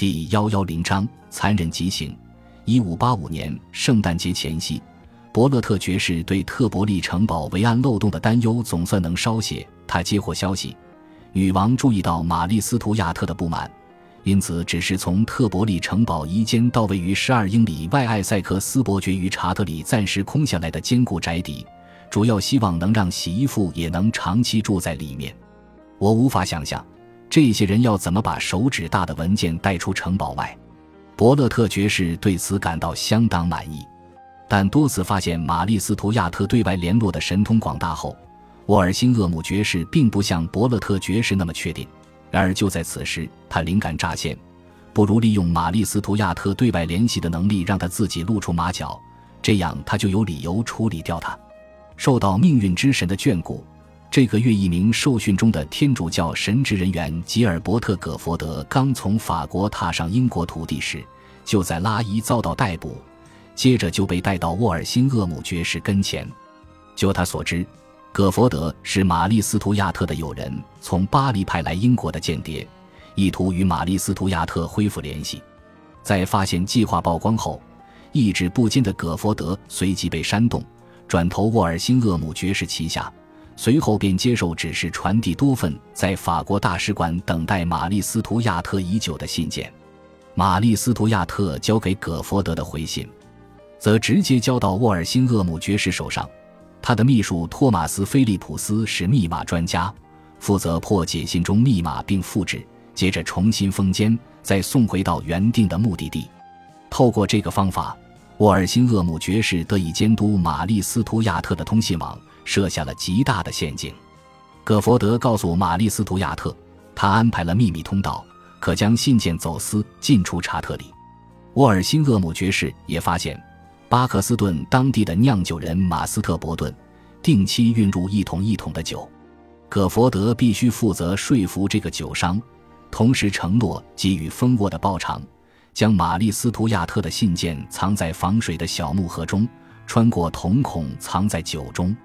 第幺幺零章残忍极刑。一五八五年圣诞节前夕，伯勒特爵士对特伯利城堡维安漏洞的担忧总算能稍歇。他接获消息，女王注意到玛丽斯图亚特的不满，因此只是从特伯利城堡移间到位于十二英里外艾塞克斯伯爵与查特里暂时空下来的坚固宅邸，主要希望能让洗衣妇也能长期住在里面。我无法想象，这些人要怎么把手指大的文件带出城堡外。伯勒特爵士对此感到相当满意，但多次发现玛丽斯图亚特对外联络的神通广大后，沃尔辛厄姆爵士并不像伯勒特爵士那么确定。然而就在此时，他灵感乍现，不如利用玛丽斯图亚特对外联系的能力，让他自己露出马脚，这样他就有理由处理掉他。受到命运之神的眷顾，这个月一名受训中的天主教神职人员吉尔伯特·葛佛德刚从法国踏上英国土地时。就在拉伊遭到逮捕，接着就被带到沃尔辛厄姆爵士跟前。就他所知，葛佛德是玛丽斯图亚特的友人，从巴黎派来英国的间谍，意图与玛丽斯图亚特恢复联系。在发现计划曝光后，意志不坚的葛佛德随即被煽动，转投沃尔辛厄姆爵士旗下。随后便接受指示，传递多份在法国大使馆等待玛丽斯图亚特已久的信件。玛丽斯图亚特交给葛佛德的回信，则直接交到沃尔辛厄姆爵士手上。他的秘书托马斯·菲利普斯是密码专家，负责破解信中密码并复制，接着重新封缄，再送回到原定的目的地。透过这个方法，沃尔辛厄姆爵士得以监督玛丽斯图亚特的通信网，设下了极大的陷阱。葛佛德告诉玛丽斯图亚特，他安排了秘密通道。可将信件走私进出查特里，沃尔辛厄姆爵士也发现，巴克斯顿当地的酿酒人马斯特伯顿定期运入一桶一桶的酒，葛佛德必须负责说服这个酒商，同时承诺给予丰沃的报偿，将玛丽斯图亚特的信件藏在防水的小木盒中，穿过瞳孔藏在酒中。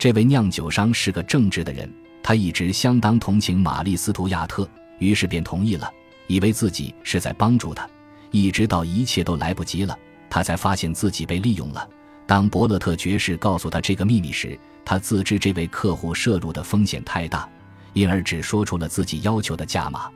这位酿酒商是个正直的人，他一直相当同情玛丽斯图亚特。于是便同意了，以为自己是在帮助他，一直到一切都来不及了，他才发现自己被利用了。当伯勒特爵士告诉他这个秘密时，他自知这位客户涉入的风险太大，因而只说出了自己要求的价码。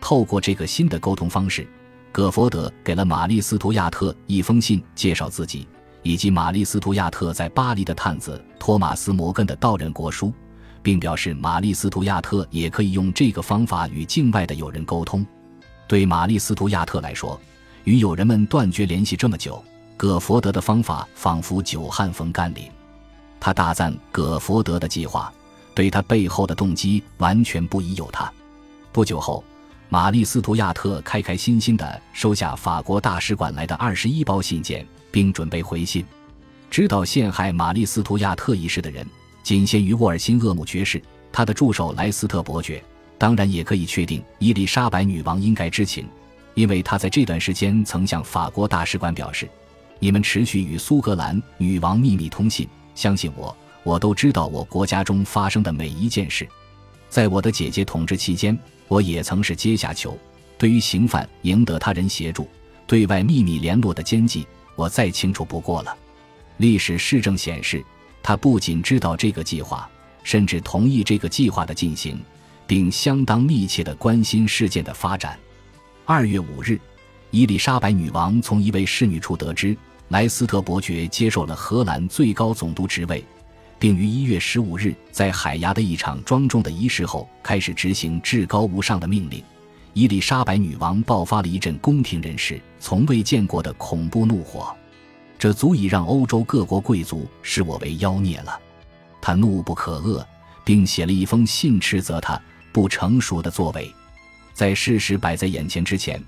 透过这个新的沟通方式，葛佛德给了玛丽斯图亚特一封信，介绍自己以及玛丽斯图亚特在巴黎的探子托马斯·摩根的道人国书。并表示，玛丽斯图亚特也可以用这个方法与境外的友人沟通。对玛丽斯图亚特来说，与友人们断绝联系这么久，葛佛德的方法仿佛久旱逢甘霖。他大赞葛佛德的计划，对他背后的动机完全不疑有他。不久后，玛丽斯图亚特开开心心地收下法国大使馆来的二十一包信件，并准备回信。知道陷害玛丽斯图亚特一事的人。仅限于沃尔辛厄姆爵士，他的助手莱斯特伯爵，当然也可以确定伊丽莎白女王应该知情，因为她在这段时间曾向法国大使馆表示：“你们持续与苏格兰女王秘密通信，相信我，我都知道我国家中发生的每一件事。在我的姐姐统治期间，我也曾是阶下囚。对于刑犯赢得他人协助、对外秘密联络的奸计，我再清楚不过了。历史事证显示。”他不仅知道这个计划，甚至同意这个计划的进行，并相当密切地关心事件的发展。二月五日，伊丽莎白女王从一位侍女处得知，莱斯特伯爵接受了荷兰最高总督职位，并于一月十五日在海牙的一场庄重的仪式后开始执行至高无上的命令。伊丽莎白女王爆发了一阵宫廷人士从未见过的恐怖怒火。这足以让欧洲各国贵族视我为妖孽了。他怒不可遏，并写了一封信斥责他不成熟的作为。在事实摆在眼前之前，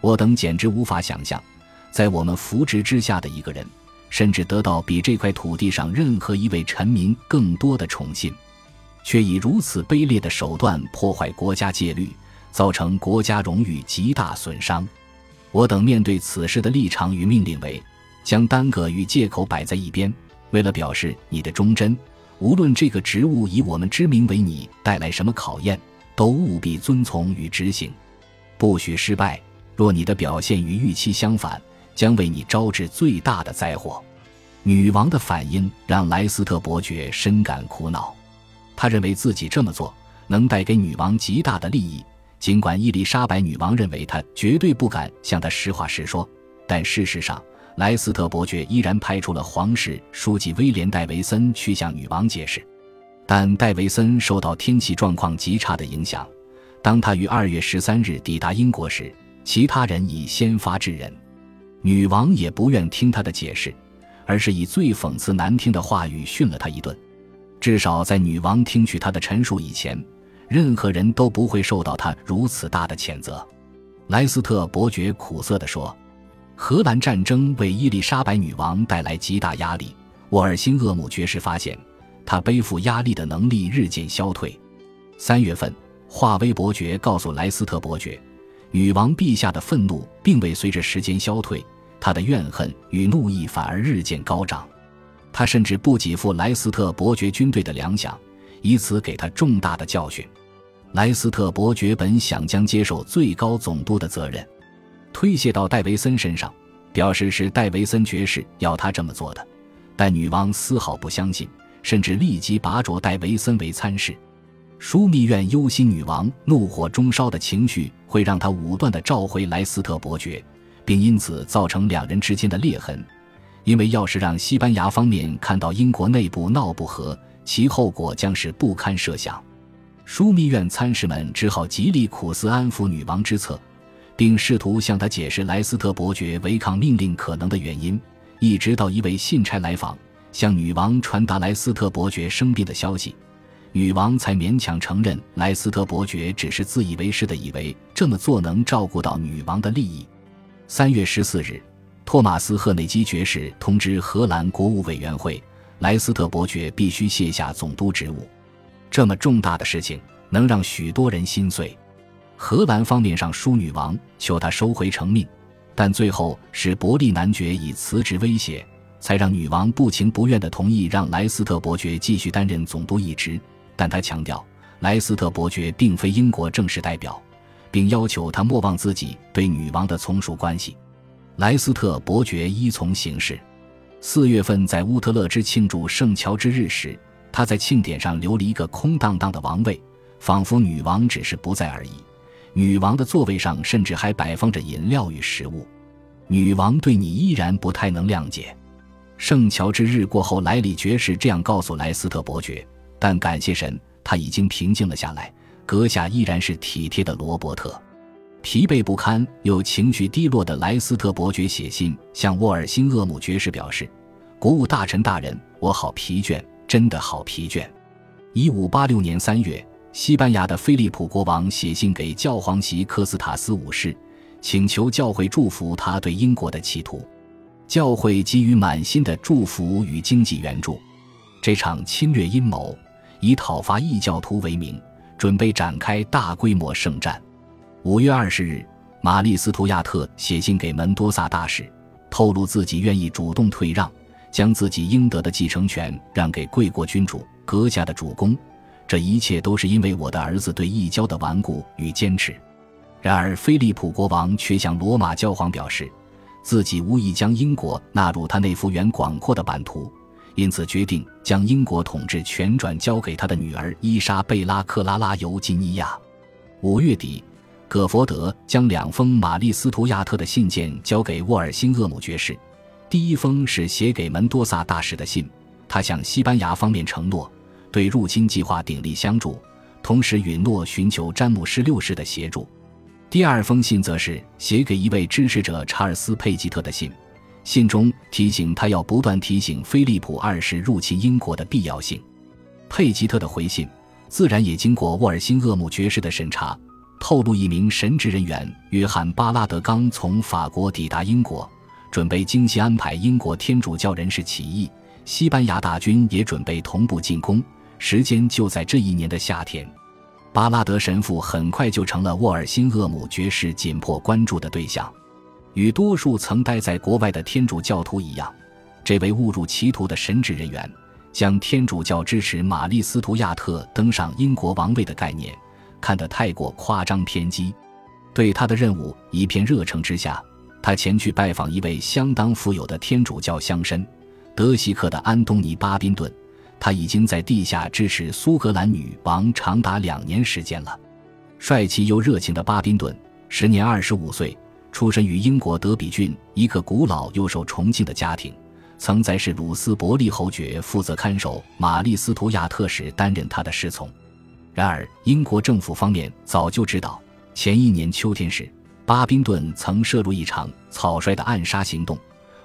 我等简直无法想象，在我们扶植之下的一个人，甚至得到比这块土地上任何一位臣民更多的宠信，却以如此卑劣的手段破坏国家戒律，造成国家荣誉极大损伤。我等面对此事的立场与命令为。将耽搁与借口摆在一边，为了表示你的忠贞，无论这个职务以我们之名为你带来什么考验，都务必遵从与执行，不许失败，若你的表现与预期相反，将为你招致最大的灾祸。”女王的反应让莱斯特伯爵深感苦恼，他认为自己这么做能带给女王极大的利益。尽管伊丽莎白女王认为他绝对不敢向她实话实说，但事实上，莱斯特伯爵依然派出了皇室书记威廉·戴维森去向女王解释。但戴维森受到天气状况极差的影响，当他于二月十三日抵达英国时，其他人已先发制人。女王也不愿听他的解释，而是以最讽刺难听的话语训了他一顿。至少在女王听取他的陈述以前。任何人都不会受到他如此大的谴责，莱斯特伯爵苦涩地说：“荷兰战争为伊丽莎白女王带来极大压力。沃尔辛厄姆爵士发现，他背负压力的能力日渐消退。三月份，华威伯爵告诉莱斯特伯爵，女王陛下的愤怒并未随着时间消退，他的怨恨与怒意反而日渐高涨。他甚至不给付莱斯特伯爵军队的粮饷，以此给他重大的教训。”莱斯特伯爵本想将接受最高总督的责任推卸到戴维森身上，表示是戴维森爵士要他这么做的，但女王丝毫不相信，甚至立即拔擢戴维森为参事。枢密院忧心女王怒火中烧的情绪会让他武断地召回莱斯特伯爵，并因此造成两人之间的裂痕。因为要是让西班牙方面看到英国内部闹不和，其后果将是不堪设想。枢密院参事们只好极力苦思安抚女王之策，并试图向她解释莱斯特伯爵违抗命令可能的原因。一直到一位信差来访，向女王传达莱斯特伯爵生病的消息，女王才勉强承认莱斯特伯爵只是自以为是的以为这么做能照顾到女王的利益。三月十四日，托马斯·赫内基爵士通知荷兰国务委员会，莱斯特伯爵必须卸下总督职务。这么重大的事情能让许多人心碎。荷兰方面上书女王，求他收回成命，但最后是伯利男爵以辞职威胁，才让女王不情不愿地同意让莱斯特伯爵继续担任总督一职。但他强调，莱斯特伯爵并非英国正式代表，并要求他莫忘自己对女王的从属关系。莱斯特伯爵依从行事。四月份在乌特勒支庆祝圣乔治日时。他在庆典上留了一个空荡荡的王位，仿佛女王只是不在而已。女王的座位上甚至还摆放着饮料与食物。女王对你依然不太能谅解。圣乔治日过后，莱里爵士这样告诉莱斯特伯爵，但感谢神，他已经平静了下来。阁下依然是体贴的罗伯特。疲惫不堪又情绪低落的莱斯特伯爵写信向沃尔辛厄姆爵士表示：“国务大臣大人，我好疲倦。”真的好疲倦。一五八六年三月，西班牙的菲利普国王写信给教皇席科斯塔斯五世，请求教会祝福他对英国的企图。教会给予满心的祝福与经济援助。这场侵略阴谋以讨伐异教徒为名，准备展开大规模圣战。五月二十日，玛丽斯图亚特写信给门多萨大使，透露自己愿意主动退让。将自己应得的继承权让给贵国君主阁下的主公，这一切都是因为我的儿子对异教的顽固与坚持。然而，菲利普国王却向罗马教皇表示，自己无意将英国纳入他那幅远广阔的版图，因此决定将英国统治权转交给他的女儿伊莎贝拉·克拉拉·尤金尼亚。五月底，葛佛德将两封玛丽斯图亚特的信件交给沃尔辛厄姆爵士。第一封是写给门多萨大使的信，他向西班牙方面承诺对入侵计划鼎力相助，同时允诺寻求詹姆士六世的协助。第二封信则是写给一位支持者查尔斯·佩吉特的信，信中提醒他要不断提醒菲利普二世入侵英国的必要性。佩吉特的回信自然也经过沃尔辛厄姆爵士的审查，透露一名神职人员约翰·巴拉德刚从法国抵达英国。准备精心安排英国天主教人士起义，西班牙大军也准备同步进攻，时间就在这一年的夏天。巴拉德神父很快就成了沃尔辛厄姆爵士紧迫关注的对象。与多数曾待在国外的天主教徒一样，这位误入歧途的神职人员将天主教支持玛丽斯图亚特登上英国王位的概念看得太过夸张偏激。对他的任务一片热诚之下，他前去拜访一位相当富有的天主教乡绅德西克的安东尼·巴宾顿。他已经在地下支持苏格兰女王长达两年时间了。帅气又热情的巴宾顿，时年二十五岁，出身于英国德比郡一个古老又受崇敬的家庭，曾在是鲁斯伯利侯爵负责看守玛丽斯图亚特时担任他的侍从。然而，英国政府方面早就知道，前一年秋天时，巴宾顿曾涉入一场草率的暗杀行动，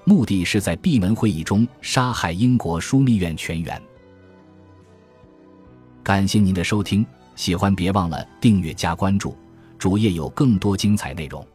目的是在闭门会议中杀害英国枢密院全员。感谢您的收听，喜欢别忘了订阅加关注，主页有更多精彩内容。